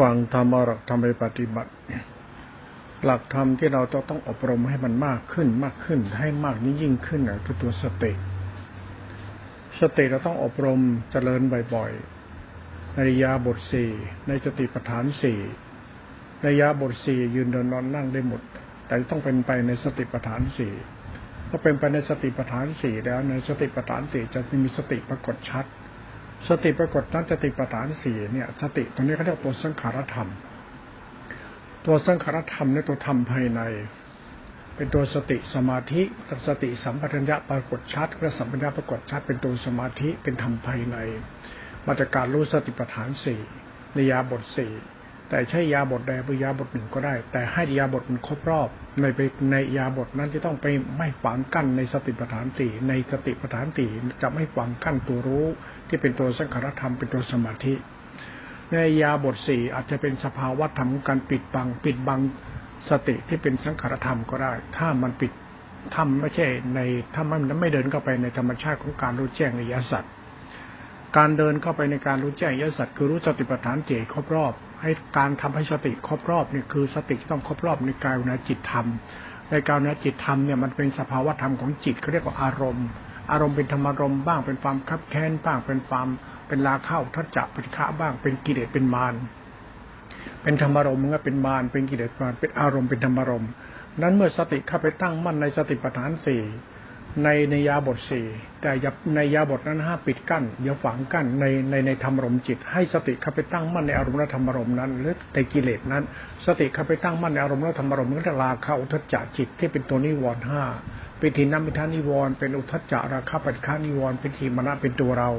ฟังธรรมหลักธรรมไปปฏิบัติ หลักธรรมที่เราต้องต้องอบรมให้มันมากขึ้นมากขึ้น ให้มากนี้ยิ่งขึ้นคือตัวสติสติเราต้องอบรมเจริญบ่อยๆในยาบทสี่ในสติปัฏฐานสี่ในยาบทสี่ยืนเดินนอนนั่งได้หมด แต่ต้องเป็นไปในสติปัฏฐานสี่ก็เป็นไปในสติปัฏฐานสี่แล้วในสติปัฏฐานสี่จะมีสติปรากฏชัด สติปรากฏนั้นสติปัฏฐานสี่เนี่ย สติตรงนี้เขาเรียกตัวสังขารธรรม ตัวสังขารธรรมในตัวธรรมภายใน เป็นตัวสติสมาธิสติสัมปชัญญะปรากฏชัดและสัมปชัญญะปรากฏชัดเป็นตัวสมาธิเป็นธรรมภายในมาตรการรู้สติปัฏฐานสี่นิยาบทสี่ แต่ใช้ยาบทใดหรือยาบทหนึ่งก็ได้ แต่ให้ยาบทมันครบรอบ ในไปในยาบทนั้นจะต้องไปไม่ฝังกั้นในสติปัฏฐานสี่ในสติปัฏฐานสี่จะไม่ฝังกั้นตัวรู้ ที่เป็นตัวสังขารธรรมเป็นตัวสมาธิ ในยาบทสี่อาจจะเป็นสภาวะธรรมของการปิดบัง ปิดบังสติที่เป็นสังขารธรรมก็ได้ ถ้ามันปิดทำไม่ใช่ในถ้ามันไม่เดินเข้าไปในธรรมชาติของการรู้แจ้งในยสัตว์การเดินเข้าไปในการรู้แจ้งยสัตว์คือรู้สติปัฏฐานเจครบรอบ ให้การทำให้สติครบรอบเนี่ยคือสติที่ต้องครบรอบในกายนะจิตธรรม ในกายนะจิตธรรมเนี่ยมันเป็นสภาวะธรรมของจิตเขาเรียกว่าอารมณ์ อารมณ์เป็นธรรมารมณ์บ้างเป็นความคับแค้นบ้างเป็นความเป็นลาเข้าทัจจะปฏิฆะบ้างเป็นกิเลสเป็นมารเป็นธรรมารมณ์ก็เป็นมารเป็นกิเลสมารเป็นอารมณ์เป็นธรรมารมณ์นั้นเมื่อสติเข้าไปตั้งมั่นในสติปัฏฐานสี่ ในในยาบทสี่แต่อย่าในยาบทนั้นห้าปิดกั้นอย่าฝังกั้นในในในธรรมรมจิต ให้สติเข้าไปตั้งมั่นในอารมณ์ละธรรมรมนั้นหรือในกิเลสนั้น สติเข้าไปตั้งมั่นในอารมณ์ละธรรมรมนั้นก็ราคะอุทจจะจิตที่เป็นตัวนิวรณ์ห้าเป็นทีนัมิทานิวรณ์เป็นอุทจจะราคะปฏิฆานิวรณ์เป็นทีมณะเป็นตัวเรา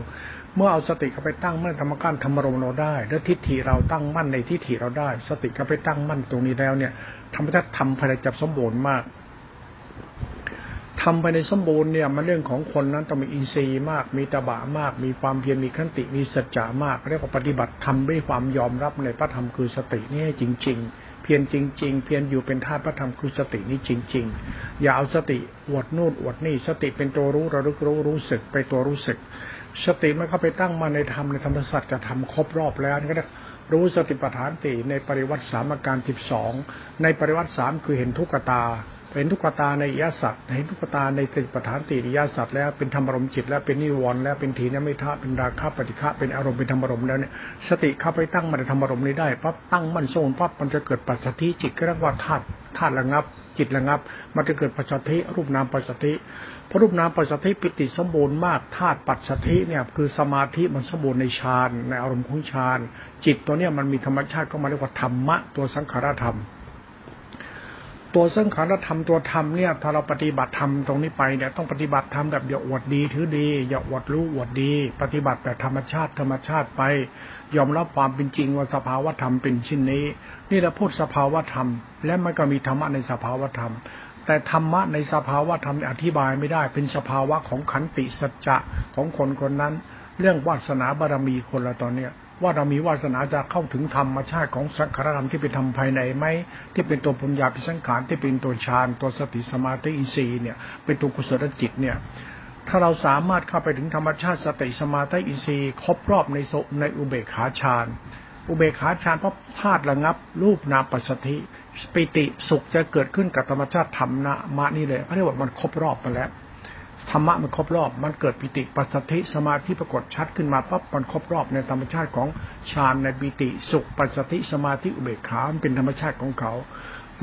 เมื่อเอาสติเข้าไปตั้งมั่นธรรมการธรรมรมเราได้ และทิฏฐิเราตั้งมั่นในทิฏฐิเราได้ สติเข้าไปตั้งมั่นตรงนี้แล้วเนี่ยธรรมชาติทำภายในจับสมบูรณ์มาก ทำภายในสมบูรณ์เนี่ยมันเรื่องของคนนั้นต้องมีอินทรีย์มาก มีตบะมาก มีความเพียรมีขันติมีสัจจะมาก เรียกว่าปฏิบัติทำด้วยความยอมรับในพระธรรมคือสตินี่จริง ๆ เพียรจริง ๆ เพียรอยู่เป็นธาตุพระธรรมคือสตินี่จริง ๆ อย่าเอาสติอวดนู่นอวดนี่สติเป็นตัวรู้ระลึกรู้รู้สึกไปตัวรู้สึก สติมันเข้าไปตั้งมาในธรรมในธรรมสัจจะทำครบรอบแล้วนี่ก็ได้รู้สติปัฏฐานติในปริวัติสามอาการสิบสองในปริวัติสามคือเห็นทุกขตา เห็นทุกขตาในยาสัตว์เห็นทุกขตาในสติปัฏฐานติยาสัตว์แล้วเป็นธรรมรมจิต แล้วเป็นนิวรณ์แล้วเป็นถีนไม่ท่าเป็นราคะปฏิฆะเป็นอารมณ์เป็นธรรมรมแล้วเนี่ยสติเข้าไปตั้งมันธรรมรมนี้ได้ปั๊บตั้งมันโซนปั๊บมันจะเกิดปัจจัติจิตก็เรียกว่าธาตุธาตุระงับ จิตระงับ มันจะเกิดปัจจัติรูปนามปัจจัติพระรูปนามปัจจัติปิติสมบูรณ์มากธาตุปัจจัติเนี่ยคือสมาธิมันสมบูรณ์ในฌานในอารมณ์ของฌานจิตตัวเนี้ยมันมีธรรมชาติก็มาเรียกว่าธรรมะตัวสังขารธรรม ตัวสังขารธรรมตัวธรรมเนี่ยถ้าเราปฏิบัติธรรมตรงนี้ไปเนี่ยต้องปฏิบัติธรรมแบบอย่าอวดดีถือดีอย่าอวดรู้อวดดี ปฏิบัติแบบธรรมชาติธรรมชาติไป ยอมรับความเป็นจริงว่าสภาวธรรมเป็นชิ้นนี้ นี่เราพูดสภาวธรรม และมันก็มีธรรมะในสภาวธรรม แต่ธรรมะในสภาวธรรมอธิบายไม่ได้เป็นสภาวะของขันติสัจจะของคนคนนั้น เรื่องวาสนาบารมีคนละตอนเนี้ย ว่าเรามีวาสนาจะเข้าถึงธรรมชาติของสังขารธรรมที่เป็นธรรมภายในไหมที่เป็นตัวปัญญาพิสังขารที่เป็นตัวฌานตัวสติสมาธิอินทรีย์เนี่ย เป็นตัวกุศลจิตเนี่ย ถ้าเราสามารถเข้าไปถึงธรรมชาติสติสมาธิอินทรีย์ครบรอบในโสในอุเบกขาฌานอุเบกขาฌานเพราะธาตุระงับ รูปนามปัสสติปิติสุขจะเกิดขึ้นกับธรรมชาติธรรมนะมานี่เลยเขาเรียกว่ามันครบรอบไปแล้ว ธรรมะมันครบรอบ มันเกิดปิติปัสสติสมาธิปรากฏชัดขึ้นมาปั๊บมันครบรอบในธรรมชาติของฌานในปิติ สุขปัสสติสมาธิอุเบกขาเป็นธรรมชาติของเขา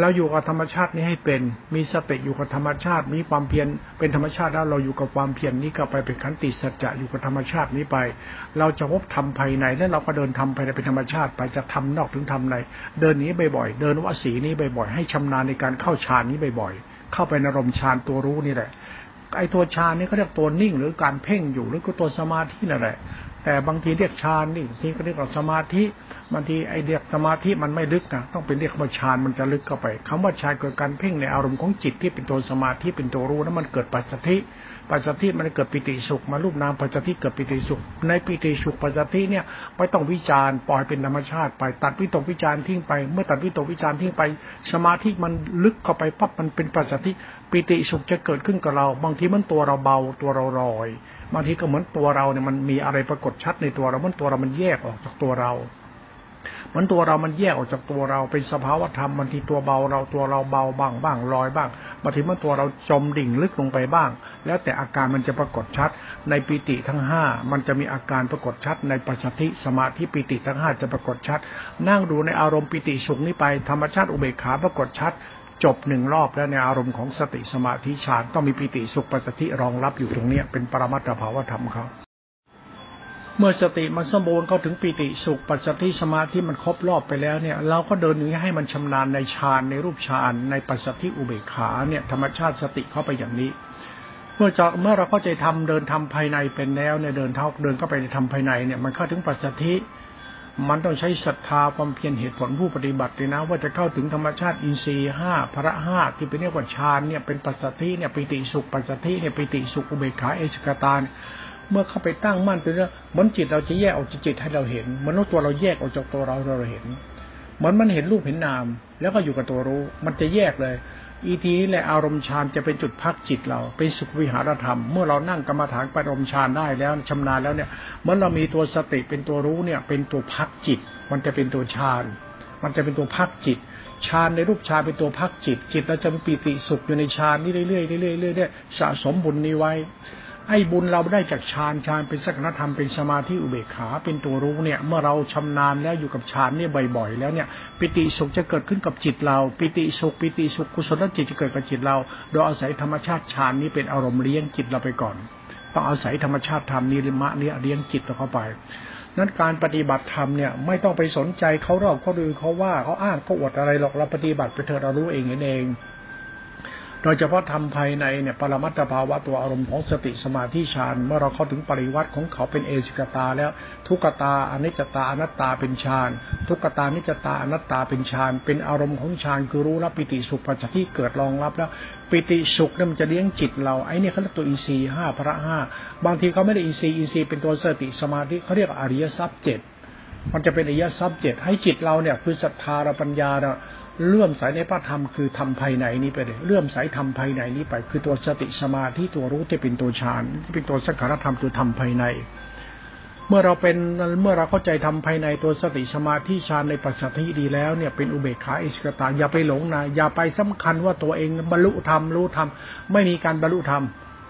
เราอยู่กับธรรมชาตินี้ให้เป็น มีสติอยู่กับธรรมชาติ มีความเพียรเป็นธรรมชาติแล้วเราอยู่กับความเพียรนี้ก็ไปเป็นขันติสัจจะอยู่กับธรรมชาตินี้ไป เราจะพบธรรมภายในแล้วเราก็เดินทำภายในเป็นธรรมชาติไปจะทำนอกถึงทำใน เดินนี้บ่อยๆ เดินวสีนี้บ่อยๆ ให้ชำนาญในการเข้าฌานนี้บ่อยๆ เข้าไปในรมฌานตัวรู้นี่แหละ ไอตัวฌานนี่เขาเรียกตัวนิ่ง หรือการเพ่งอยู่หรือก็ตัวสมาธินั่นแหละ แต่บางทีเรียกฌานนี่ทีก็เรียกว่าสมาธิบางทีไอเรียกสมาธิมันไม่ลึกนะต้องเป็นเรียกว่าฌานมันจะลึกเข้าไปคำว่าฌานเกิดการเพ่งในอารมณ์ของจิตที่เป็นตัวสมาธิเป็นตัวรู้นั้นมันเกิดปัจจัยปัจจัยมันเกิดปิติสุขมารูปนามปัจจัยเกิดปิติสุข ในปิติสุขปัจจัยเนี่ยไม่ต้องวิจารณ์ปล่อยเป็นธรรมชาติไปตัดวิตกวิจารณ์ทิ้งไป เมื่อตัดวิตกวิจารณ์ทิ้งไป สมาธิมันลึกเข้าไปปั๊บมันเป็นปัจจัย ปิติสุขจะเกิดขึ้นกับเรา บางทีมันตัวเราเบาตัวเราลอย บางทีก็เหมือนตัวเราเนี่ยมันมีอะไรปรากฏชัดในตัวเรามันตัวเรามันแยกออกจากตัวเรามันตัวเรามันแยกออกจากตัวเราเป็นสภาวธรรมบางทีตัวเบาเราตัวเราเบาบ้างบ้างลอยบ้างบางทีมันตัวเราจมดิ่งลึกลงไปบ้าง แล้วแต่อาการมันจะปรากฏชัด ในปิติทั้งห้ามันจะมีอาการปรากฏชัด ในปัจจิสมาธิปิติทั้งห้าจะปรากฏชัด นั่งดูในอารมณ์ปิติสุขนี้ไปธรรมชาติอุเบกขาปรากฏชัด จบหนึ่งรอบแล้วในอารมณ์ของสติสมาธิฌานต้องมีปิติสุขปัจจิรองรับอยู่ตรงนี้เป็นปรมัตถภาวธรรมเขาเมื่อสติมันสมบูรณ์เข้าถึงปิติสุขปัจจติสมาธิมันครบรอบไปแล้วเนี่ย เราก็เดินอย่างนี้ให้มันชำนาญในฌานในรูปฌานในปัจจติอุเบกขาเนี่ยธรรมชาติสติเข้าไปอย่างนี้ เมื่อจะเมื่อเราเข้าใจทำเดินทำภายในเป็นแล้วเนี่ยเดินเท้าเดินเข้าไปในทำภายในเนี่ยมันเข้าถึงปัจจติ มันต้องใช้ศรัทธาความเพียรเหตุผลผู้ปฏิบัติเลยนะ ว่าจะเข้าถึงธรรมชาติอินทรีย์ห้าพระห้าที่เป็นเรียกว่าฌานเนี่ยเป็นปัจจติเนี่ยปิติสุขปัจจติเนี่ยปิติสุขอุเบกขาเอชกตาเมื่อเข้าไปตั้งมั่นเป็นเรื่องมันจิตเราจะแยกออกจากจิตให้เราเห็นมันรู้ตัวเราแยกออกจากตัวเราเราเห็นเหมันมันเห็นรูปเห็นนาม แล้วก็อยู่กับตัวรู้ มันจะแยกเลย อีทีนี้แหละอารมณ์ฌานจะเป็นจุดพักจิตเราเป็นสุขวิหารธรรม เมื่อเรานั่งกรรมฐานปรมฌานได้แล้วชำนาญแล้วเนี่ยเมื่อเรามีตัวสติเป็นตัวรู้เนี่ย เป็นตัวพักจิต มันจะเป็นตัวฌาน มันจะเป็นตัวพักจิตฌานในรูปฌานเป็นตัวพักจิต จิตเราจะมีปิติสุขอยู่ในฌานนี่เรื่อยๆเรื่อยๆเรื่อยๆสะสมบุญนี้ไว้ ไอ้บุญเราได้จากฌานฌานเป็นสักนธรรมเป็นสมาธิอุเบกขาเป็นตัวรู้เนี่ย เมื่อเราชำนาญแล้วอยู่กับฌานเนี่ยบ่อยๆ แล้วเนี่ย ปิติสุขจะเกิดขึ้นกับจิตเรา ปิติสุข ปิติสุขกุศลจิตจะเกิดกับจิตเรา โดยอาศัยธรรมชาติฌานนี้เป็นอารมณ์เลี้ยงจิตเราไปก่อน ต้องอาศัยธรรมชาติธรรมนิริมะเนี้เลี้ยงจิตเราเข้าไปนั้นการปฏิบัติธรรมเนี่ยไม่ต้องไปสนใจเขารอบเขาดูเขาว่าเขาอ้างเขาอวดอะไรหรอกเราปฏิบัติไปเถอะเรารู้เองเอง โดยเฉพาะทำภายในเนี่ยปรมัตถภาวะตัวอารมณ์ของสติสมาธิฌานเมื่อเราเข้าถึงปริวัติของเขาเป็นเอสิกตาแล้วทุกตาอนิจจตาอนัตตาเป็นฌานทุกตานิจจตาอนัตตาเป็นฌานเป็นอารมณ์ของฌานคือรู้รับปิติสุขปัจจที่เกิดรองรับแล้ว ปิติสุขเนี่ยมันจะเลี้ยงจิตเราไอ้นี่เขาเรียกตัวอินทรีย์ห้าพระห้าบางทีเขาไม่ได้อินทรีย์อินทรีย์เป็นตัวสติสมาธิเขาเรียกอริยทรัพย์เจ็ดมันจะเป็นอริยทรัพย์เจ็ดให้จิตเราเนี่ยคือศรัทธาเราปัญญาเรา เลื่อมใสในพระธรรมคือทำภายในนี้ไปเลยเลื่อมใสทำภายในนี้ไป คือตัวสติสมาธิตัวรู้ที่เป็นตัวฌานที่เป็นตัวสังขารธรรมตัวทำภายใน เมื่อเราเป็นเมื่อเราเข้าใจทำภายในตัวสติสมาธิฌานในปัจจัยดีแล้วเนี่ยเป็นอุเบกขาอิสกตาอย่าไปหลงนะอย่าไปสำคัญว่าตัวเองบรรลุธรรมรู้ธรรมไม่มีการบรรลุธรรม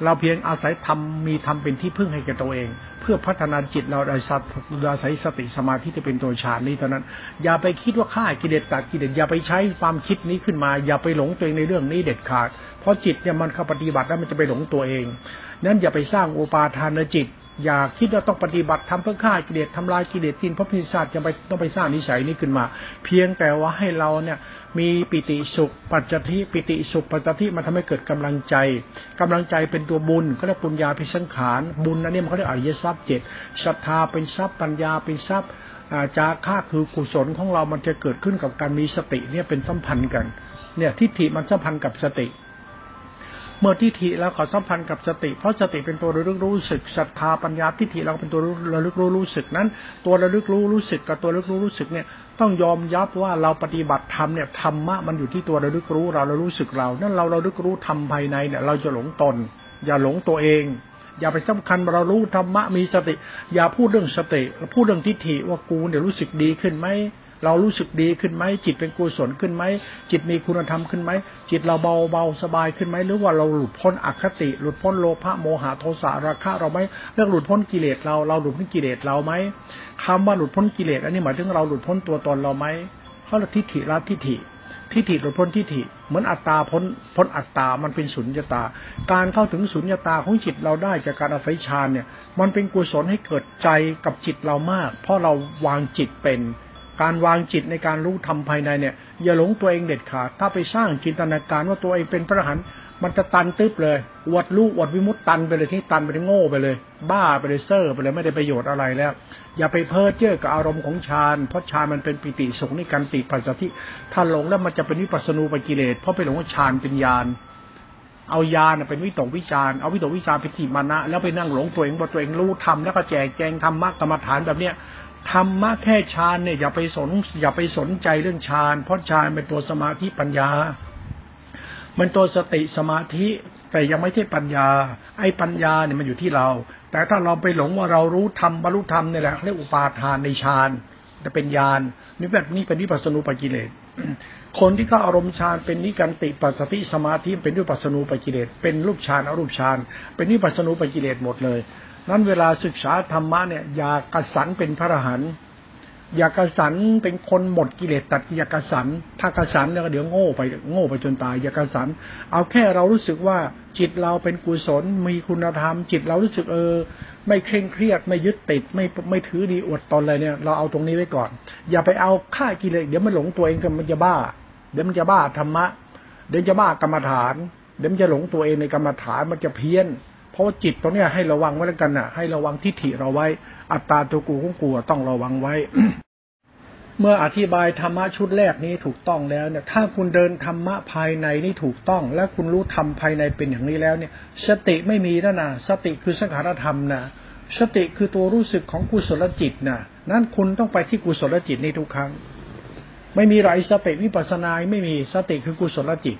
เราเพียงอาศัยทำมีทำเป็นที่พึ่งให้แก่ตัวเอง เพื่อพัฒนาจิตเราอาศัยอาศัยสติสมาธิที่เป็นตัวฌานนี้เท่านั้น อย่าไปคิดว่าฆ่ากิเลสตัดกิเลสอย่าไปใช้ความคิดนี้ขึ้นมา อย่าไปหลงตัวเองในเรื่องนี้เด็ดขาด เพราะจิตเนี่ยมันเข้าปฏิบัติแล้วมันจะไปหลงตัวเองนั้นอย่าไปสร้างอุปาทานจิต อย่าคิดว่าต้องปฏิบัติทำเพื่อฆ่ากิเลสทำลายกิเลสทิ้นพระพิศาจจะไปต้องไปสร้างนิสัยนี้ขึ้นมา เพียงแต่ว่าให้เราเนี่ยมีปิติสุข ปัจจทิปิติสุขปัจจทิมันทำให้เกิดกำลังใจกำลังใจเป็นตัวบุญก็เรียกปุญญาพิสังขารบุญอันนี้มันเขาเรียกอริยทรัพย์เจ็ดศรัทธาเป็นทรัพย์ปัญญาเป็นทรัพย์จาค่าคือกุศลของเรามันจะเกิดขึ้นกับการมีสติเนี่ยเป็นสัมพันธ์กันเนี่ยทิฏฐิมันสัมพันธ์กับสติ เมื่อทิฏฐิแล้วขอสัมพันธ์กับสติ เพราะสติเป็นตัวระลึกรู้สึกศรัทธาปัญญาทิฏฐิเราเป็นตัวระลึกรู้รู้สึกนั้น ตัวระลึกรู้รู้สึกกับตัวระลึกรู้รู้สึกเนี่ยต้องยอมยับว่าเราปฏิบัติธรรมเนี่ยธรรมะมันอยู่ที่ตัวระลึกรู้เรารารู้สึกเรา นั่นเราราลึกรู้ทำภายในเนี่ยเราจะหลงตน อย่าหลงตัวเอง อย่าไปสำคัญเรารู้ธรรมะมีสติ อย่าพูดเรื่องสติ พูดเรื่องทิฏฐิว่ากูเนี่ยรู้สึกดีขึ้นไหม เรารู้สึกดีขึ้นไหมจิตเป็นกุศลขึ้นไหมจิตมีคุณธรรมขึ้นไหมจิตเราเบาเบาสบายขึ้นไหมหรือว่าเราหลุดพ้นอคติ หลุดพ้นโลภะโมหะโทสะราคะเราไหมเรื่องหลุดพ้นกิเลสเราเราหลุดพ้นกิเลสเราไหมคำว่าหลุดพ้นกิเลสอันนี้หมายถึงเราหลุดพ้นตัวตนเราไหมเขาเรียกทิฏฐิละทิฏฐิทิฏฐิหลุดพ้นทิฏฐิเหมือนอัตตาพ้นพ้นอัตตามันเป็นสุญญตา การเข้าถึงสุญญตาของจิตเราได้จากการอาศัยฌานเนี่ย มันเป็นกุศลให้เกิดใจกับจิตเรามาก เพราะเราวางจิตเป็น การวางจิตในการรู้ธรรมภายในเนี่ย อย่าหลงตัวเองเด็ดขาด ถ้าไปสร้างจินตนาการว่าตัวเองเป็นพระหันมันจะตันตึ๊บเลยอวดลูกอวดวิมุตตันไปเลยที่ตันไปเลยโง่ไปเลย บ้าไปเลยเซอร์ไปเลยไม่ได้ประโยชน์อะไรแล้ว อย่าไปเพ้อเจ้อกับอารมณ์ของฌานเพราะฌานมันเป็นปิติสุขในการติปัจจทิถ้าหลงแล้วมันจะเป็นวิปัสสนูปกิเลสเพราะไปหลงว่าฌานเป็นญาณเอายาเป็นวิตกวิจารเอาวิตกวิจารเป็นทิมานะ แล้วไปนั่งหลงตัวเองว่าตัวเองรู้ทำแล้วก็แจกแจงธรรมะกรรมฐานแบบเนี้ย ธรรมะแค่ฌานเนี่ยอย่าไปสนอย่าไปสนใจเรื่องฌานเพราะฌานเป็นตัวสมาธิปัญญา มันตัวสติสมาธิแต่ยังไม่ใช่ปัญญา ไอ้ปัญญาเนี่ยมันอยู่ที่เรา แต่ถ้าเราไปหลงว่าเรารู้ธรรมบรรลุธรรมเนี่ยแหละเรียกอุปาทานในฌานจะเป็นญาณนี่แบบนี้เป็นวิปัสสนูปกิเลสคนที่เข้าอารมณ์ฌานเป็นนิกันติปัสสติสมาธิเป็นวิปัสสนูปกิเลสเป็นรูปฌานอรูปฌานเป็นวิปัสสนูปกิเลสหมดเลย นั้นเวลาศึกษาธรรมะเนี่ย อย่ากระสันเป็นพระอรหันต์อย่ากระสันเป็นคนหมดกิเลสตัดอย่ากระสัน ถ้ากระสันเนี่ยเดี๋ยวโง่ไปโง่ไปจนตาย อย่ากระสัน เอาแค่เรารู้สึกว่าจิตเราเป็นกุศลมีคุณธรรม จิตเรารู้สึกเออ ไม่เคร่งเครียดไม่ยึดติดไม่ไม่ถือดีอวดตนอะไรเนี่ย เราเอาตรงนี้ไว้ก่อน อย่าไปเอาฆ่ากิเลสเดี๋ยวมันหลงตัวเองกันมันจะบ้า เดี๋ยวมันจะบ้าธรรมะ เดี๋ยวจะบ้ากรรมฐาน เดี๋ยวมันจะหลงตัวเองในกรรมฐานมันจะเพี้ยน ราะว่าจิตตรงนี้ให้ระวังไว้แล้วกันน่ะ ให้ระวังทิฏฐิเราไว้ อัตตาตัวกูของกูต้องระวังไว้ เมื่ออธิบายธรรมะชุดแรกนี้ถูกต้องแล้วเนี่ย ถ้าคุณเดินธรรมะภายในนี่ถูกต้อง และคุณรู้ธรรมภายในเป็นอย่างนี้แล้วเนี่ย สติไม่มีแล้วนะสติคือสังขารธรรมนะสติคือตัวรู้สึกของกุศลจิตนะนั่นคุณต้องไปที่กุศลจิตในทุกครั้ง ไม่มีไรสติวิปัสนาไม่มีสติคือกุศลจิต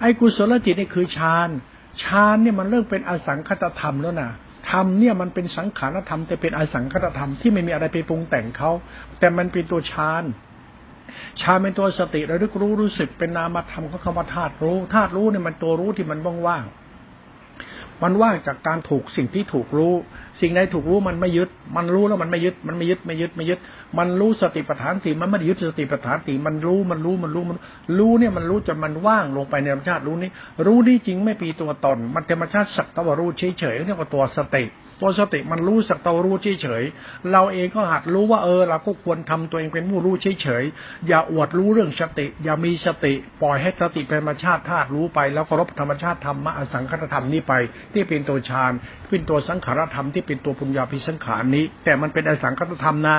ไอ้กุศลจิตนี่คือฌาน ฌานเนี่ยมันเริ่มเป็นอสังคตธรรมแล้วนะธรรมเนี่ยมันเป็นสังขารธรรมแต่เป็นอสังคตธรรมที่ไม่มีอะไรไปปรุงแต่งเขาแต่มันเป็นตัวฌานฌานเป็นตัวสติระลึกรู้รู้สึกเป็นนามธรรมของคำว่าธาตุรู้ธาตุรู้เนี่ยมันตัวรู้ที่มันว่างๆมันว่างจากการถูกสิ่งที่ถูกรู้ สิ่งใดถูกรู้มันไม่ยึด มันรู้แล้วมันไม่ยึด มันไม่ยึดไม่ยึดไม่ยึดมันรู้สติปัฏฐานสี่มันไม่ยึดสติปัฏฐานสี่มันรู้มันรู้มันรู้มันรู้เนี่ยมันรู้จนมันว่างลงไปในธรรมชาติรู้นี้ รู้นี่จริงไม่ปีตัวตน มันธรรมชาติสักตวรู้เฉยเฉยเรียกว่าตัวสติ ตัวสติมันรู้สักตะรู้เฉยเฉยเราเองก็หัดรู้ว่าเออ เราก็ควรทำตัวเองเป็นผู้รู้เฉยเฉยอย่าอวดรู้เรื่องสติ อย่ามีสติ ปล่อยให้สติเป็นธรรมชาติธาตุรู้ไป แล้วเคารพธรรมชาติธรรมะอสังคตธรรมนี้ไป ที่เป็นตัวฌานเป็นตัวสังขารธรรมที่เป็นตัวปุญญาพิสังขารนี้ แต่มันเป็นอสังคตธรรมนะ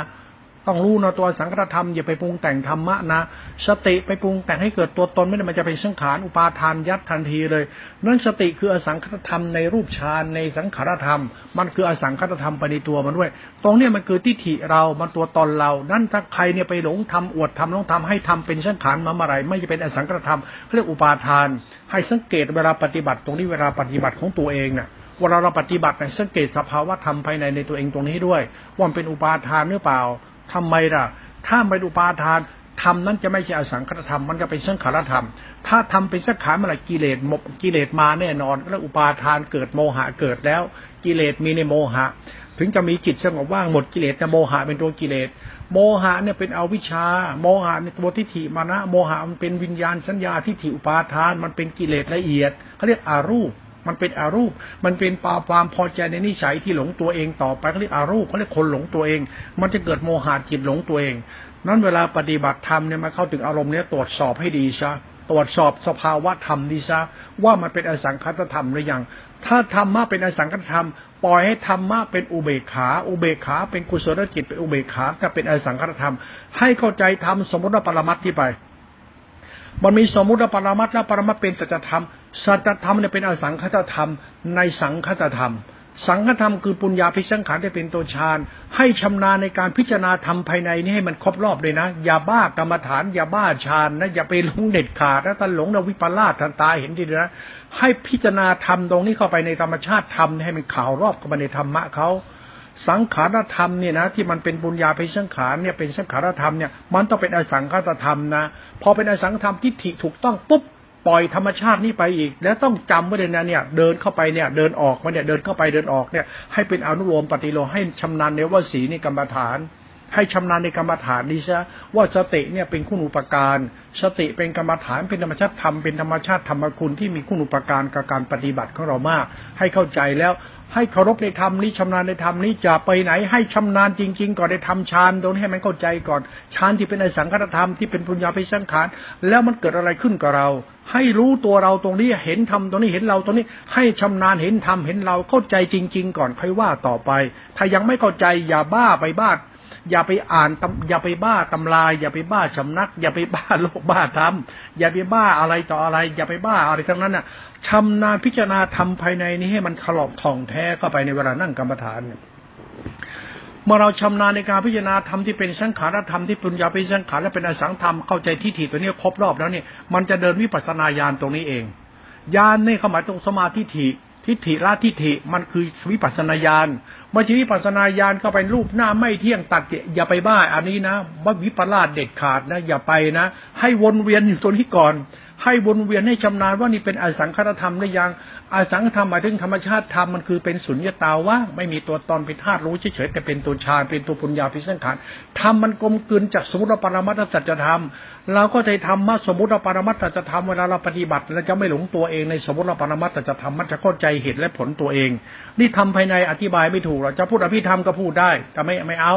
ต้องรู้นะตัวสังคตธรรมอย่าไปปรุงแต่งธรรมะนะสติไปปรุงแต่งให้เกิดตัวตนไม่ได้มันจะเป็นสังขารอุปาทานยัดทันทีเลยนั่นสติคืออสังคตธรรมในรูปฌานในสังขารธรรม มันคืออสังคตธรรมไปในตัวมันด้วย ตรงนี้มันคือทิฏฐิเรามันตัวตนเรา นั่นถ้าใครเนี่ยไปหลงทำอวดทำหลงทำให้ทำเป็นสังขารมาเมื่อไรไม่จะเป็นอสังคตธรรมเขาเรียกอุปาทาน ให้สังเกตเวลาปฏิบัติ ตรงนี้เวลาปฏิบัติของตัวเองเน่ะเวลาเราปฏิบัติในสังเกตสภาวะธรรมภายในในตัวเองตรงนี้ด้วยว่ามันเป็นอุปาทานหรือเปล่า ทำไมล่ะ ถ้าเป็นอุปาทานธรรมนั้นจะไม่ใช่อสังขตธรรมมันจะเป็นสังขารธรรม ถ้าทำเป็นสังขารเมื่อไหร่กิเลสมกกิเลสมาแน่นอน แล้วอุปาทานเกิดโมหะเกิดแล้ว กิเลสมีในโมหะ ถึงจะมีจิตสงบว่างหมดกิเลสแต่โมหะเป็นตัวกิเลส โมหะเนี่ยเป็นอวิชชา โมหะในตัวทิฏฐิมานะ โมหะมันเป็นวิญญาณสัญญาทิฏฐิอุปาทาน มันเป็นกิเลสละเอียดเขาเรียกอารูป มันเป็นอารูป มันเป็นปาความพอใจในนิสัยที่หลงตัวเองต่อไปเขาเรียกอารูปเขาเรียกคนหลงตัวเอง มันจะเกิดโมหะจิตหลงตัวเอง นั้นเวลาปฏิบัติธรรมเนี่ยมาเข้าถึงอารมณ์เนี้ยตรวจสอบให้ดีซะตรวจสอบสภาวะธรรมดีซะว่ามันเป็นอสังคตธรรมหรือยัง ถ้าธรรมะเป็นอสังคตธรรม ปล่อยให้ธรรมะเป็นอุเบกขา อุเบกขาเป็นกุศลจิตเป็นอุเบกขาจะเป็นอสังคตธรรม ให้เข้าใจธรรมสมมติว่าปรมัตที่ไปมันมีสมมติว่าปรมัตและปรมัตเป็นสัจธรรม สัจธรรมเนี่ยเป็นอสังคตธรรม ในสังคตธรรม สังคธรรมคือปุญญาพิสังขารได้เป็นตัวฌานให้ชำนาญในการพิจารณาธรรมภายในนี้ให้มันครบรอบเลยนะ อย่าบ้ากรรมฐาน อย่าบ้าฌานนะอย่าไปหลงเด็ดขาดนะถ้าหลงเราวิปลาสทันตาเห็นดีนะ ให้พิจารณาธรรมตรงนี้เข้าไปในธรรมชาติธรรมให้มันข่าวรอบเข้ามาในธรรมะเขาสังขารธรรมเนี่ยนะที่มันเป็นบุญญาเป็นสังขารเนี่ยเป็นสังขารธรรมเนี่ยมันต้องเป็นอสังขารธรรมนะพอเป็นอสังขารธรรมทิฏฐิถูกต้องปุ๊บ ปล่อยธรรมชาตินี้ไปอีก แล้วต้องจำไว้เลยนะเนี่ยเดินเข้าไปเนี่ยเดินออกมาเนี่ยเดินเข้าไปเดินออกเนี่ยให้เป็นอนุโลมปฏิโลให้ชำนาญในวสีนี่กรรมฐาน ให้ชำนาญในกรรมฐานนี้ซะว่าสติเนี่ยเป็นคุณอุปการสติเป็นกรรมฐานเป็นธรรมชาติธรรมเป็นธรรมชาติธรรมคุณที่มีคุณอุปการกับการปฏิบัติของเรามาก ให้เข้าใจแล้ว ให้เคารพในธรรมนี้ชำนาญในธรรมนี้จะไปไหน ให้ชำนาญจริง ๆ ก่อนได้ทำฌานตรงนี้ให้มันเข้าใจก่อนฌานที่เป็นอสังขตธรรมที่เป็นปุญญาภิสังขารแล้วมันเกิดอะไรขึ้นกับเรา ให้รู้ตัวเราตรงนี้เห็นธรรมตรงนี้เห็นเราตรงนี้ ให้ชำนาญเห็นธรรมเห็นเราเข้าใจจริง ๆ ก่อนค่อยว่าต่อไป ถ้ายังไม่เข้าใจอย่าบ้าไปบ้า อย่าไปอ่านอย่าไปบ้าตำลายอย่าไปบ้าชำนัก อย่าไปบ้าโลกบ้าธรรมอย่าไปบ้าอะไรต่ออะไร อย่าไปบ้าอะไรทั้งนั้นน่ะชำนาญพิจารณาทำภายในนี้ให้มันถลอกท่องแท้เข้าไปในเวลานั่งกรรมฐานเนี่ยเมื่อเราชำนาญในการพิจารณาธรรมที่เป็นสังขารธรรมที่ปุญญาเป็นสังขารและเป็นอสังธรรมเข้าใจทิฏฐิตัวนี้ครบรอบแล้วเนี่ยมันจะเดินวิปัสสนาญาณตรงนี้เองญาณนี่เข้ามาตรงสมาธิทิทิฏฐิละทิฏฐิมันคือวิปัสสนาญาณ มาชีวิปัสนาญาณเข้าไปรูปหน้าไม่เที่ยงตัดอย่าไปบ้าอันนี้นะว่าวิปลาสเด็ดขาดนะ อย่าไปนะ ให้วนเวียนอยู่ตัวนี้ก่อน ให้วนเวียนให้ชำนาญว่านี่เป็นอสังขารธรรมหรือยังอสังขธรรมหมายถึงธรรมชาติธรรมมันคือเป็นสุญญตาว่างไม่มีตัวตนเป็นธาตุรู้เฉยๆแต่เป็นตัวฌานเป็นตัวปุญญาพิสังขารธรรมมันกลมกลืนจากสมุติปรมัตถสัจธรรมเราก็จะทำมาสมุติปรมัตถสัจธรรมเวลาเราปฏิบัติเราจะไม่หลงตัวเองในสมุติปรมัตถสัจธรรมมันจะเข้าใจเหตุและผลตัวเอง นี่ทำภายในอธิบายไม่ถูกเราจะพูดอภิธรรมก็พูดได้แต่ไม่ไม่เอา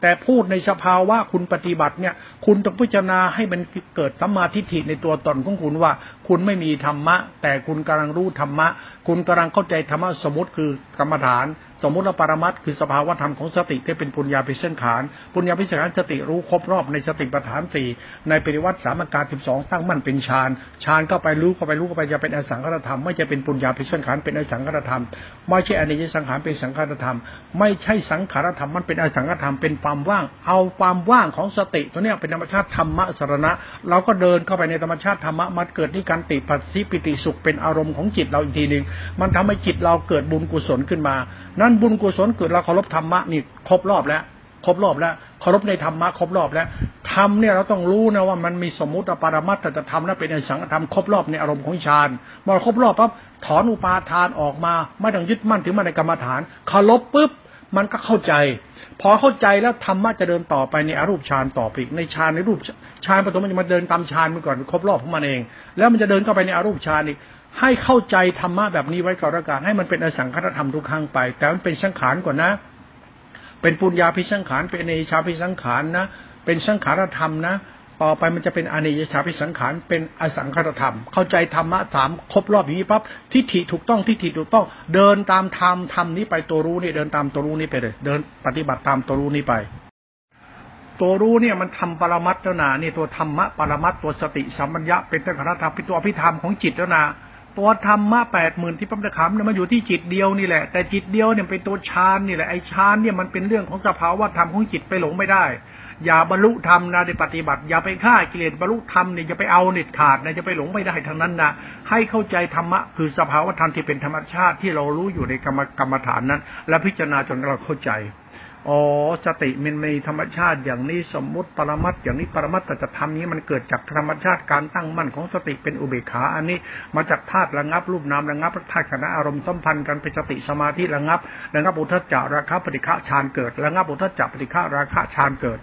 แต่พูดในสภาวะคุณปฏิบัติเนี่ย คุณต้องพิจารณาให้มันเกิดสัมมาทิฏฐิในตัวตนของคุณว่า คุณไม่มีธรรมะ แต่คุณกำลังรู้ธรรมะคุณกำลังเข้าใจธรรมะสมมติคือกรรมฐาน สมมติว่าปรมัตคือสภาวธรรมของสติที่เป็นปุญญาพิเศษขานปุญญาพิเศษขานสติรู้ครบรอบในสติปัฏฐานสี่ในปริวัติสามการสิบสองตั้งมั่นเป็นฌานฌานเข้าไปรู้เข้าไปรู้เข้าไปจะเป็นอสังขารธรรมไม่จะเป็นปุญญาพิเศษขานเป็นอสังขารธรรมไม่ใช่อนิจสังขารเป็นสังขารธรรม ไม่ใช่สังขารธรรมมันเป็นอสังขารธรรมเป็นความว่าง เอาความว่างของสติตัวนี้เป็นธรรมชาติธรรมะสรณะ เราก็เดินเข้าไปในธรรมชาติธรรมะมันเกิดที่การติปัสสิปิติสุขเป็นอารมณ์ของจิตเราอีกทีหนึ่งมันทำให้จิตเราเกิดบุญกุศลขึ้นมา นั่นบุญกุศลเกิดเราเคารพธรรมะนี่ครบรอบแล้วครบรอบแล้วเคารพในธรรมะครบรอบแล้วธรรมเนี่ยเราต้องรู้นะว่ามันมีสมมติปรมัตถจะทำแล้วเป็นในสังฆธรรมครบรอบในอารมณ์ของฌานเมื่อครบรอบปั๊บถอนอุปาทานออกมาไม่ต้องยึดมั่นถือมาในกรรมฐานเคารพปุ๊บมันก็เข้าใจ พอเข้าใจแล้วธรรมะจะเดินต่อไปในอรูปฌานต่อไปในฌานในรูปฌานปฐมมันจะมาเดินตามฌานไปก่อนครบรอบของมันเอง แล้วมันจะเดินเข้าไปในอรูปฌานอีก ให้เข้าใจธรรมะแบบนี้ไว้ก่อนละกันให้มันเป็นอสังขตธรรมทุกครั้งไป แต่มันเป็นสังขารก่อนนะ เป็นปุญญาพิสังขารเป็นเนชาพิสังขารนะเป็นสังขารธรรมนะ ต่อไปมันจะเป็นอเนชาพิสังขารเป็นอสังขตธรรม เข้าใจธรรมะสามครบรอบอย่างนี้ปั๊บทิฏฐิถูกต้องทิฏฐิถูกต้อง เดินตามธรรมธรรมนี้ไปตัวรู้นี่เดินตามตัวรู้นี่ไปเลย เดินปฏิบัติตามตัวรู้นี่ไปตัวรู้เนี่ยมันทำปรมัตถนานี่ตัวธรรมะปรมัตตัวสติสัมปัญญะเป็นสังขารธรรมเป็นตัวอภิธรรมของจิตแล้วนะ ตัวธรรมะแปดหมื่นที่พระพุทธคำเนี่ยมันอยู่ที่จิตเดียวนี่แหละ แต่จิตเดียวเนี่ยเป็นตัวฌานนี่แหละไอ้ฌานเนี่ยมันเป็นเรื่องของสภาวะธรรมของจิตไปหลงไม่ได้ อย่าบรรลุธรรมนะในปฏิบัติ อย่าไปฆ่ากิเลสบรรลุธรรมเนี่ยอย่าไปเอาเน็ตขาดนะจะไปหลงไม่ได้ทั้งนั้นนะให้เข้าใจธรรมะคือสภาวะธรรมที่เป็นธรรมชาติที่เรารู้อยู่ในกรรมกรรมฐานนั้น และพิจารณาจนเราเข้าใจ อ๋อสติมันมีธรรมชาติอย่างนี้สมมุติปรมัตอย่างนี้ปรมัตแต่จะทำนี้มันเกิดจากธรรมชาติการตั้งมั่นของสติเป็นอุเบกขาอันนี้ มาจากธาตุระงับรูปนามระงับธาตุขณะอารมณ์สัมพันธ์กันเป็นสติสมาธิระงับระงับอุทจาราคะปฏิฆะฌานเกิดระงับอุทจาปฏิฆะราคะฌานเกิด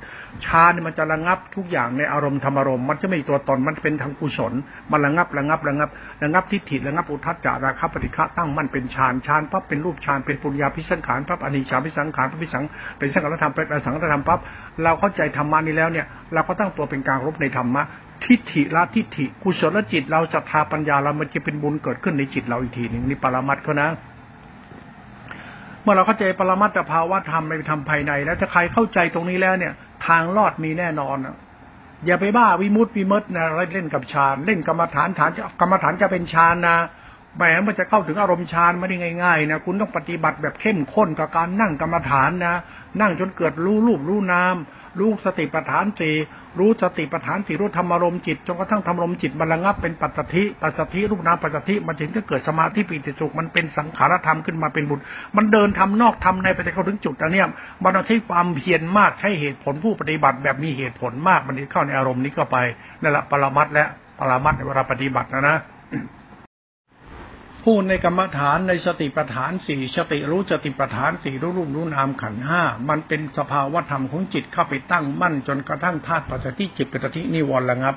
ฌานมันจะระงับทุกอย่างในอารมณ์ธรรมอารมณ์มันจะไม่มีตัวตนมันเป็นทางกุศลมันระงับระงับระงับระงับทิฏฐิระงับอุทจาราคะปฏิฆะตั้งมั่นเป็นฌานฌานปั๊บเป็นรูปฌานเป็นปุญญาพิสังขารปั๊บอนิจจาพิสังขารพิสังเป็นสังขารธรรมเป็นอสังขารธรรมปั๊บเราเข้าใจธรรมานี้แล้วเนี่ยเราก็ตั้งตัวเป็นกลางรบในธรรมะทิฏฐิละทิฏฐิกุศลจิต เราศรัทธาปัญญาเรามันจะเป็นบุญเกิดขึ้นในจิตเราอีกทีหนึ่งนี่ปรามัดเขานะเมื่อเราเข้าใจปรมัตถภาวะธรรมไปทำภายใน แล้วถ้าใครเข้าใจตรงนี้แล้วเนี่ย ทางรอดมีแน่นอนอย่าไปบ้าวิมุตติวิมุตนะเล่นกับฌานเล่นกรรมฐานฐานกรรมฐานจะเป็นฌานนะ แหมมันจะเข้าถึงอารมณ์ฌานไม่ได้ง่ายๆนะคุณต้องปฏิบัติแบบเข้มข้นกับการนั่งกรรมฐานนะ นั่งจนเกิดรู้รูปรู้นามรู้สติปัฏฐานสี่รู้สติปัฏฐานสี่รู้ธรรมารมจิตจนกระทั่งธรรมารมจิตมันระงับเป็นปัจจทิปัจจทิรูปนามปัจจทิมันถึงจะเกิดสมาธิปิติสุขมันเป็นสังขารธรรมขึ้นมาเป็นบุญมันเดินทำนอกทำในไปจะเข้าถึงจุดอันนี้มันต้องใช้ความเพียรมากใช้เหตุผลผู้ปฏิบัติแบบมีเหตุผลมากมันเข้าในอารมณ์นี้ก็ไปนั่นแหละปรมัตและปรมัตในเวลาปฏิบัตินะนะ พูดในกรรมฐานในสติปัฏฐานสี่สติรู้สติปัฏฐานสี่รู้รูปรู้นามขันห้ามันเป็นสภาวธรรมของจิตเข้าไปตั้งมั่น จนกระทั่งธาตุปัจจิจิตปัจจินิวรณ์ระงับ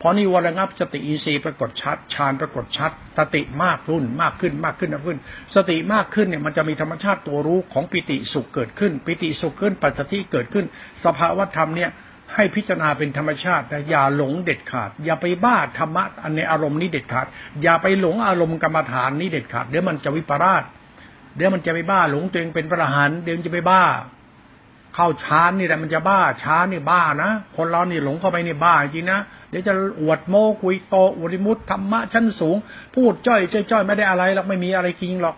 พอนิวรณ์ระงับสติอินทรีย์ปรากฏชัดฌานปรากฏชัด สติมากขึ้นมากขึ้นมากขึ้นมากขึ้น สติมากขึ้นเนี่ยมันจะมีธรรมชาติตัวรู้ของปิติสุขเกิดขึ้น ปิติสุขขึ้นปัจจิเกิดขึ้น สภาวธรรมเนี่ย ให้พิจารณาเป็นธรรมชาติแต่อย่าหลงเด็ดขาด อย่าไปบ้าธรรมะอันในอารมณ์นี้เด็ดขาด อย่าไปหลงอารมณ์กรรมฐานนี้เด็ดขาดเดี๋ยวมันจะวิปราชเดี๋ยวมันจะไปบ้าหลงตัวเองเป็นพระหันเดี๋ยวจะไปบ้า เข้าช้านนี่แหละมันจะบ้าช้านี่บ้านะคนเรานี่หลงเข้าไปนี่บ้าจริงนะเดี๋ยวจะอวดโมกุยโตอวดมุตธรรมะชั้นสูง พูดจ้อยจ้อยไม่ได้อะไรหรอกไม่มีอะไรจริงหรอก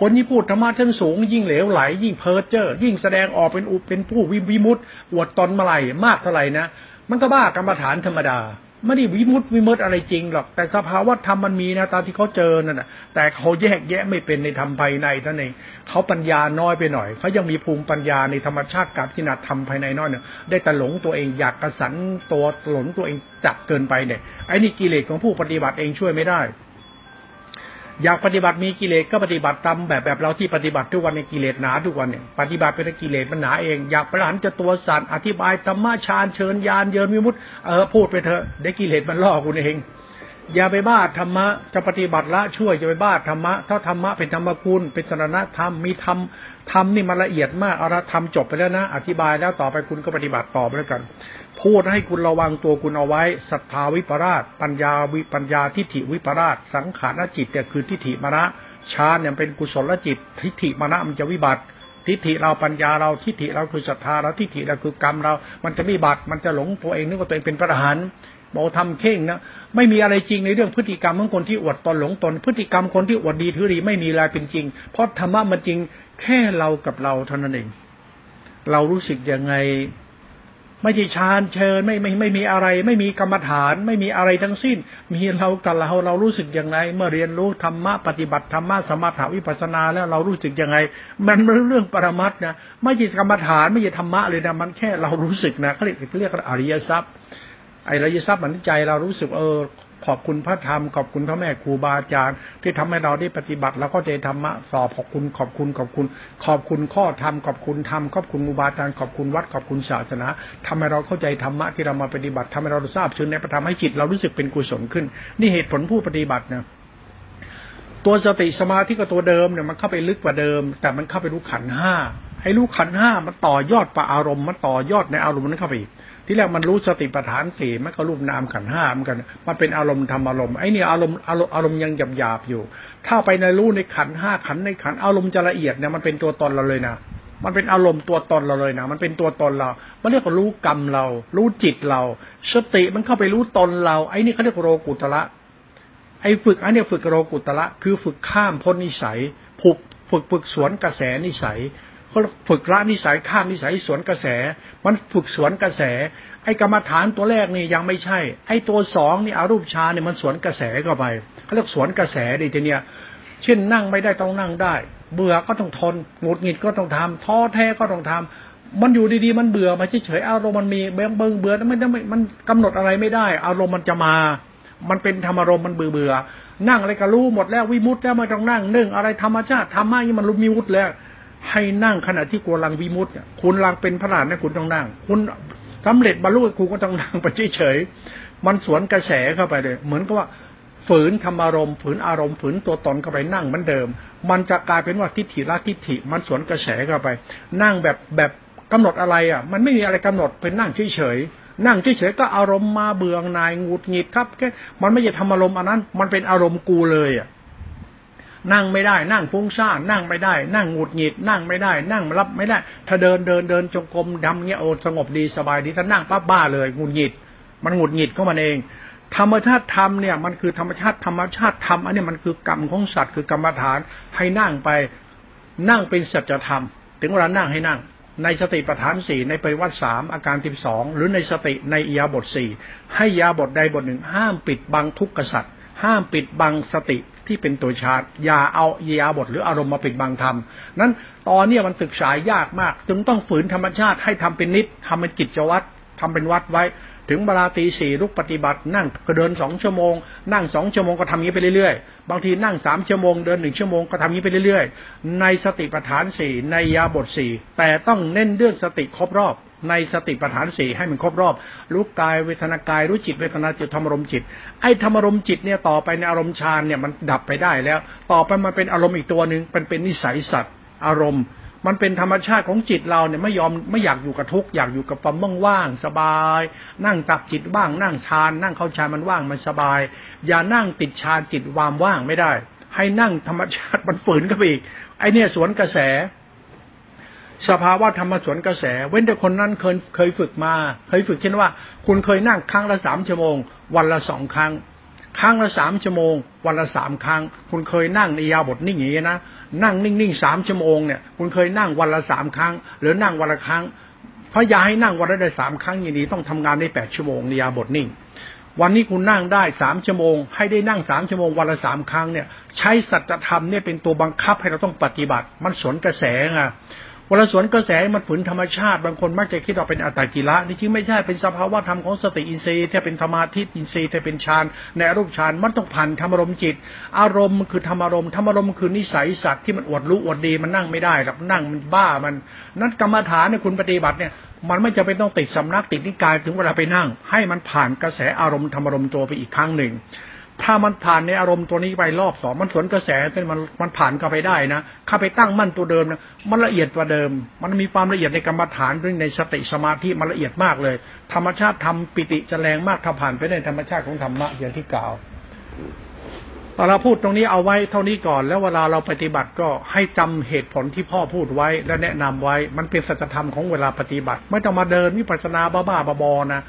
คนที่พูดธรรมะชั้นสูง ยิ่งเหลวไหล ยิ่งเพ้อเจ้อยิ่งแสดงออกเป็นอุเป็นผู้วิมุตอวดตนมาไหลมากเท่าไหร่นะ มันก็บ้ากรรมฐานธรรมดาไม่ได้วิมุตวิมุตอะไรจริงหรอก แต่สภาวะธรรมมันมีนะตามที่เขาเจอนั่นแหะแต่เขาแยกแยะไม่เป็นในธรรมภายในท่านเองเขาปัญญาน้อยไปหน่อยเขายังมีภูมิปัญญาในธรรมชาติกับที่นาธรรมภายในน้อยเนี่ยได้แต่หลงตัวเองอยากกระสันตัวหลงตัวเองจัดเกินไปเนี่ยไอ้นี่กิเลสของผู้ปฏิบัติเองช่วยไม่ได้ อยากปฏิบัติมีกิเลสก็ปฏิบัติตามแบบแบบเราที่ปฏิบัติทุกวันในกิเลสหนาทุกวันเนี่ยปฏิบัติเป็นกิเลสมันหนาเอง อยากประหารจะตัวสัตว์อธิบายธรรมะชาญเชิญยานเยินมิมุตเออพูดไปเถอะได้กิเลสมันล่อคุณเอง อย่าไปบ้าธรรมะจะปฏิบัติละช่วยจะไปบ้าธรรมะถ้าธรรมะเป็นธรรมคุณเป็นสรณธรรมมีธรรมธรรมนี่มันละเอียดมากเอาละธรรมจบไปแล้วนะ อธิบายแล้วต่อไปคุณก็ปฏิบัติต่อไปแล้วกัน พูดให้คุณระวังตัวคุณเอาไว้ศรัทธาวิปราช ปัญญาวิปัญญาทิฏฐิวิปราช สังขารจิตเนี่ยคือทิฏฐิมรณะฌานเนี่ยเป็นกุศลจิต ทิฏฐิมรณะมันจะวิบัติทิฏฐิเราปัญญาเราทิฏฐิเราคือศรัทธาเราทิฏฐิเราคือกรรมเรา มันจะวิบัติมันจะหลงตัวเองนึกว่าตัวเองเป็นพระอรหันต์ บอกทำเข่งนะไม่มีอะไรจริงในเรื่องพฤติกรรมของคนที่อวดตนหลงตน พฤติกรรมคนที่อวดดีถือดีไม่มีอะไรเป็นจริง เพราะธรรมะมันจริงแค่เรากับเราเท่านั้นเอง เรารู้สึกยังไง ไม่ใช่ฌานเชิญไม่ไม่ไม่มีอะไร ไม่มีกรรมฐาน ไม่มีอะไรทั้งสิ้น มีเรากับเราเรารู้สึกยังไง เมื่อเรียนรู้ธรรมะปฏิบัติธรรมะสมถาวิปัสนาแล้วเรารู้สึกยังไง มันเรื่องปรมัตนะไม่ใช่กรรมฐานไม่ใช่ธรรมะเลยนะมันแค่เรารู้สึกนะเขาเรียกเรียกอริยทรัพย์ ไออริยทรัพย์มันใจเรารู้สึกเออขอบคุณพระธรรมขอบคุณพระแม่ครูบาอาจารย์ที่ทำให้เราได้ปฏิบัติแล้วก็ได้ธรรมะสอบขอบคุณขอบคุณขอบคุณ ขอบคุณข้อธรรมขอบคุณธรรมขอบคุณครูบาอาจารย์ขอบคุณวัดขอบคุณศาสนาทำให้เราเข้าใจธรรมะที่เรามาปฏิบัติทำให้เราทราบซึ้งในประธรรมให้จิตเรารู้สึกเป็นกุศลขึ้น นี่เหตุผลผู้ปฏิบัตินะตัวสติสมาธิก็ตัวเดิมเนี่ยมันเข้าไปลึกกว่าเดิม แต่มันเข้าไปรู้ขันห้าให้รู้ขันห้ามันต่อยอดปะอารมณ์มันต่อยอดในอารมณ์นั้นเข้าไปอีก ที่แรกมันรู้สติปัฏฐานสี่มันก็รูปนามขันห้ามันกันมันเป็นอารมณ์ธรรมอารมณ์ไอ้นี่อารมณ์อารมณ์อารมณ์ยังหยาบหยาบอยู่ ถ้าไปในรู้ในขันห้าขันในขันอารมณ์จะละเอียดเนี่ยมันเป็นตัวตนเราเลยนะมันเป็นอารมณ์ตัวตนเราเลยนะ มันเป็นตัวตนเรา มันเรียกว่ารู้กรรมเรา รู้จิตเรา สติมันเข้าไปรู้ตนเรา ไอ้นี่เขาเรียกโรกุตละไอ้ฝึกอันนี้ฝึกโรกุตละคือฝึกข้ามพ้นนิสัย ฝึกฝึกฝึกสวนกระแสนิสัย เขาฝึกละนิสัยข้ามนิสัยสวนกระแส มันฝึกสวนกระแส ไอ้กรรมฐานตัวแรกนี่ยังไม่ใช่ ไอ้ตัวสองนี่อารูปฌานเนี่ยมันสวนกระแสเข้าไปเขาเรียกสวนกระแสดิทีเนี้ยเช่นนั่งไม่ได้ต้องนั่งได้ เบื่อก็ต้องทนหงุดหงิดก็ต้องทำท้อแท้ก็ต้องทำมันอยู่ดีๆมันเบื่อมาเฉยๆอารมณ์มันมีเบิ่งเบิ่งเบื่อไม่ได้มันกำหนดอะไรไม่ได้ อารมณ์มันจะมา มันเป็นธรรมารมณ์มันเบื่อเบื่อนั่งอะไรก็รู้หมดแล้ววิมุตแล้วไม่ต้องนั่งนึ่งอะไรธรรมชาติธรรมะนี่มันรู้มีวุฒิแล้ว ให้นั่งขณะที่กลังวิมุตเนี่ยคุณลังเป็นพระราชนะคุณต้องนั่ง คุณสำเร็จบรรลุครูก็ต้องนั่งไปเฉยๆมันสวนกระแสเข้าไปเลย เหมือนกับว่าฝืนธรรมารมณ์ฝืนอารมณ์ฝืนตัวตนเข้าไปนั่งเหมือนเดิม มันจะกลายเป็นว่าทิฏฐิละทิฏฐิ มันสวนกระแสเข้าไป นั่งแบบแบบกำหนดอะไรอะ มันไม่มีอะไรกำหนดเป็นนั่งเฉยๆนั่งเฉยๆก็อารมณ์มาเบื่อนายงุดหงิดครับแค่มันไม่ใช่ธรรมารมณ์อันนั้น มันเป็นอารมณ์กูเลยอะ นั่งไม่ได้ นั่งฟุ้งซ่านนั่งไม่ได้ นั่งหงุดหงิด นั่งไม่ได้ นั่งรับไม่ได้ ถ้าเดินเดินเดินจงกรมดำเงี้ยโอสงบดีสบายดีถ้านั่งปั๊บบ้าเลยหงุดหงิด มันหงุดหงิดเข้ามันเอง ธรรมชาติธรรมเนี่ยมันคือธรรมชาติธรรมชาติธรรมอันนี้มันคือกรรมของสัตว์คือกรรมฐานให้นั่งไปนั่งเป็นสัจธรรม ถึงเวลานั่งให้นั่ง ในสติปัฏฐานสี่ในปริวัติสามอาการทิบสองหรือในสติในอียาบทสี่ให้ยาบทใดบทหนึ่งห้ามปิดบังทุกขสัตว์ห้ามปิดบังสติ ที่เป็นตัวชาติอย่าเอาเยียบทหรืออารมณ์มาปิดบังธรรมนั้นตอนนี้มันศึกษายากมาก จึงต้องฝืนธรรมชาติให้ทำเป็นนิดทำเป็นกิจวัตรทำเป็นวัดไว้ ถึงเวลาตีสี่ลุกปฏิบัตินั่งก็เดินสองชั่วโมง นั่งสองชั่วโมงก็ทำนี้ไปเรื่อยๆ บางทีนั่งสามชั่วโมงเดินหนึ่งชั่วโมงก็ทำนี้ไปเรื่อยๆ ในสติปัฏฐานสี่ในยาบทสี่แต่ต้องเน้นเรื่องสติครบรอบในสติปัฏฐานสี่ให้มันครบรอบ รู้กายเวทนากายรู้จิตเวทนาจิตธรรมรมจิต ไอ้ธรรมรมจิตเนี่ยต่อไปในอารมณ์ฌานเนี่ยมันดับไปได้แล้ว ต่อไปมันเป็นอารมณ์อีกตัวหนึ่งเป็นเป็นนิสัยสัตว์อารมณ์ มันเป็นธรรมชาติของจิตเราเนี่ยไม่ยอมไม่อยากอยู่กับทุกอยากอยู่กับความว่างสบาย นั่งตับจิตว่างนั่งฌาน นั่งเข้าฌานมันว่างมันสบาย อย่านั่งติดฌานจิตวามว่างไม่ได้ ให้นั่งธรรมชาติมันฝืนก็ไปอีกไอเนี่ยสวนกระแส สภาวะธรรมสวนกระแส เว้นแต่คนนั้นเคยเคยฝึกมา เคยฝึกเช่นว่า คุณเคยนั่งครั้งละสามชั่วโมง วันละสองครั้ง ครั้งละสามชั่วโมง วันละสามครั้ง คุณเคยนั่งในยาบทนิ่งอย่างนี้นะนั่งนิ่งๆสามชั่วโมงเนี่ยคุณเคยนั่งวันละสามครั้ง หรือนั่งวันละครั้งเพราะยาให้นั่งวันละได้สามครั้งอย่างนี้ต้องทำงานได้แปดชั่วโมงในยาบทนิ่งวันนี้คุณนั่งได้สามชั่วโมง ให้ได้นั่งสามชั่วโมงวันละสามครั้งเนี่ย ใช้สัจธรรมเนี่ยเป็นตัวบังคับให้เราต้องปฏิบัติ มันสวนกระแสไง วลาสวนกระแสมันฝืนธรรมชาติ บางคนมักจะคิดว่าเป็นอัตตกิระนี่จริงไม่ใช่เป็นสภาวะธรรมของสติอินทรีย์ที่เป็นธรรมาทิตอินทรีย์ที่เป็นฌานในอรูปฌานมันต้องผ่านธรรมารมจิต อารมณ์คือธรรมารมธรรมารมคือนิสัยสัตว์ที่มันอวดรู้อวดดีมันนั่งไม่ได้หรอกนั่งมันบ้ามัน นั้นกรรมฐานเนี่ยคุณปฏิบัติเนี่ยมันไม่จะเป็นต้องติดสำนักติดนิกายถึงเวลาไปนั่ง ให้มันผ่านกระแสอารมณ์ธรรมารมตัวไปอีกครั้งหนึ่ง ถ้ามันผ่านในอารมณ์ตัวนี้ไปรอบสองมันสวนกระแสเป็นมันมันผ่านเข้าไปได้นะข้าไปตั้งมั่นตัวเดิมนะมันละเอียดกว่าเดิม มันมีความละเอียดในกรรมฐานด้วยในสติสมาธิมันละเอียดมากเลย ธรรมชาติทำปิติจะแรงมากถ้าผ่านไปในธรรมชาติของธรรมะอย่างที่กล่าว เราพูดตรงนี้เอาไว้เท่านี้ก่อน แล้วเวลาเราปฏิบัติก็ให้จำเหตุผลที่พ่อพูดไว้ และแนะนำไว้ มันเป็นสัจธรรมของเวลาปฏิบัติ ไม่ต้องมาเดินวิปัสสนาบ้าๆบอนะ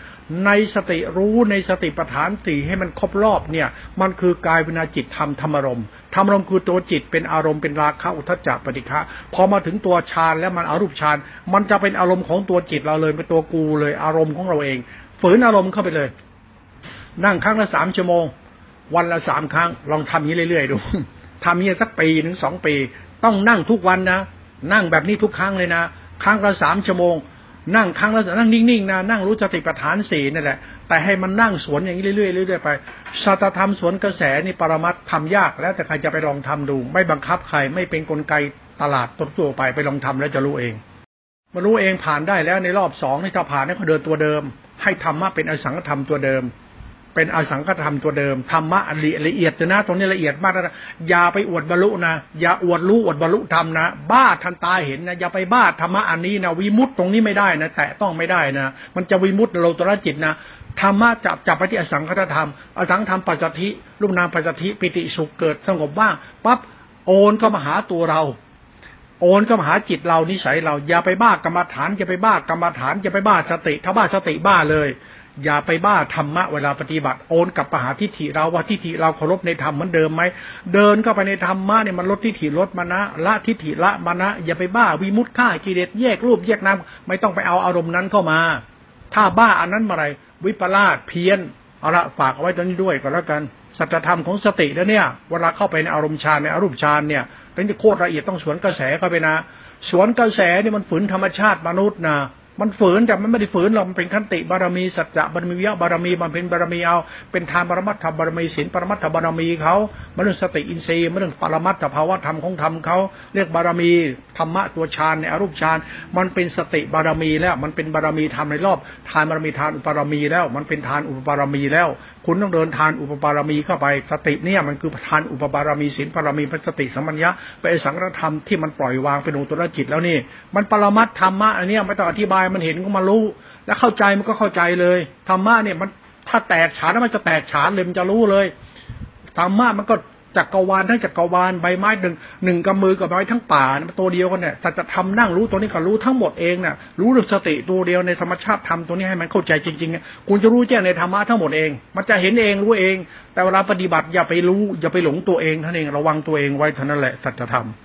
ในสติรู้ในสติปัฏฐานสี่ให้มันครบรอบเนี่ย มันคือกายวินาจิตธรรมธรรมรมธรรมรมคือตัวจิตเป็นอารมณ์เป็นราคะอุทจจะปฏิฆะพอมาถึงตัวฌานแล้วมันอารูปฌานมันจะเป็นอารมณ์ของตัวจิตเราเลยเป็นตัวกูเลยอารมณ์ของเราเอง ฝืนอารมณ์เข้าไปเลย นั่งครั้งละสามชั่วโมง วันละสามครั้ง ลองทำนี้เรื่อยๆดูทำนี้สักปีถึงสองปี ต้องนั่งทุกวันนะนั่งแบบนี้ทุกครั้งเลยนะครั้งละสามชั่วโมง นั่งครั้งละนั่งนิ่งๆนะนั่งรู้สติปัฏฐานสี่นั่นแหละแต่ให้มันนั่งสวนอย่างนี้เรื่อยๆเรื่อยๆไปสัตธรรมสวนกระแสนี่ปรมัตทำยากแล้วแต่ใครจะไปลองทำดู ไม่บังคับใครไม่เป็นนกลไกตลาดตัวตัวไปไปลองทำแล้วจะรู้เองมารู้เองผ่านได้แล้วในรอบสองนี่ถ้าผ่านให้เขาเดินตัวเดิม ให้ธรรมะเป็นอสังขธรรมตัวเดิม เป็นอสังขธรรมตัวเดิมธรรมะละเอียดนะตรงนี้ละเอียดมากนะอย่าไปอวดบรรลุนะอย่าอวดรู้อวดบรรลุธรรมนะ บ้าทันตาเห็นนะอย่าไปบ้าธรรมะอันนี้นะวิมุตตรงนี้ไม่ได้นะแต่ต้องไม่ได้นะ มันจะวิมุตโลตระจิตนะธรรมะจับจับไปที่อสังขตธรรม อสังธรรมปัจจิรูปนามปัจจิปิติสุขเกิดสงบว่างปั๊บโอนก็มาหาตัวเรา โอนก็มาหาจิตเรานิสัยเราอย่าไปบ้ากรรมฐานอย่าไปบ้ากรรมฐานอย่าไปบ้าสติ ถ้าบ้าสติบ้าเลย อย่าไปบ้าธรรมะเวลาปฏิบัติโอนกับปหาทิฏฐิเราว่าทิฏฐิเราเคารพในธรรมเหมือนเดิมไหมเดินเข้าไปในธรรมะเนี่ยมันลดทิฏฐิลดมานะละทิฏฐิละมานะ อย่าไปบ้าวิมุตค่ากิเลสแยกรูปแยกนามไม่ต้องไปเอาอารมณ์นั้นเข้ามา ถ้าบ้าอันนั้นมาไร วิปลาสเพี้ยนเอาละฝากเอาไว้ตรงนี้ด้วยก็แล้วกันสัจธรรมของสติแล้วเนี่ยเวลาเข้าไปในอารมณ์ฌานในอารมณ์ฌานเนี่ยเป็นโคตรละเอียดต้องสวนกระแสเข้าไปนะ สวนกระแสเนี่ยมันฝืนธรรมชาติมนุษย์นะ มันฝืนแต่มันไม่ได้ฝืนหรอกมันเป็นขันติบารมีสัจจะบารมีวิยะบารมีมันเป็นบารมีเอาเป็นทานปรมัตถบารมีศีลปรมัตถบารมีเขามันเรื่องสติอินทรีย์มันเรื่องปรมัตถภาวะธรรมของธรรมเขาเรียกบารมีธรรมะตัวฌานในอรูปฌานมันเป็นสติบารมีแล้ว มันเป็นบารมีธรรมในรอบทานบารมีทานอุปบารมีแล้ว มันเป็นทานอุปบารมีแล้ว คุณต้องเดินทานอุปบารมีเข้าไป สติเนี่ยมันคือทานอุปบารมีศีลบารมีเป็นสติสัมปัญญะเป็นสังฆธรรมที่มันปล่อยวางเป็นอุตรจิตแล้วนี่ มันปรมัตธรรมะอันนี้ไม่ต้องอธิบายมันเห็นก็มารู้ แล้วเข้าใจมันก็เข้าใจเลยธรรมะเนี่ยมันถ้าแตกฉานมันจะแตกฉานเลยมันจะรู้เลยธรรมะมันก็ จักรวาลทั้งจักรวาลใบไม้หนึ่งหนึ่งกำมือกับใบไม้ทั้งป่าตัวเดียวกันเนี่ยแต่จะทำนั่งรู้ตัวนี้ก็รู้ทั้งหมดเองเนี่ยรู้ด้วยสติตัวเดียวในธรรมชาติทำตัวนี้ให้มันเข้าใจจริงๆคุณจะรู้แจ้งในธรรมะทั้งหมดเอง มันจะเห็นเองรู้เอง แต่เวลาปฏิบัติอย่าไปรู้อย่าไปหลงตัวเองท่านเองระวังตัวเองไว้เท่านั้นแหละสัจธรรม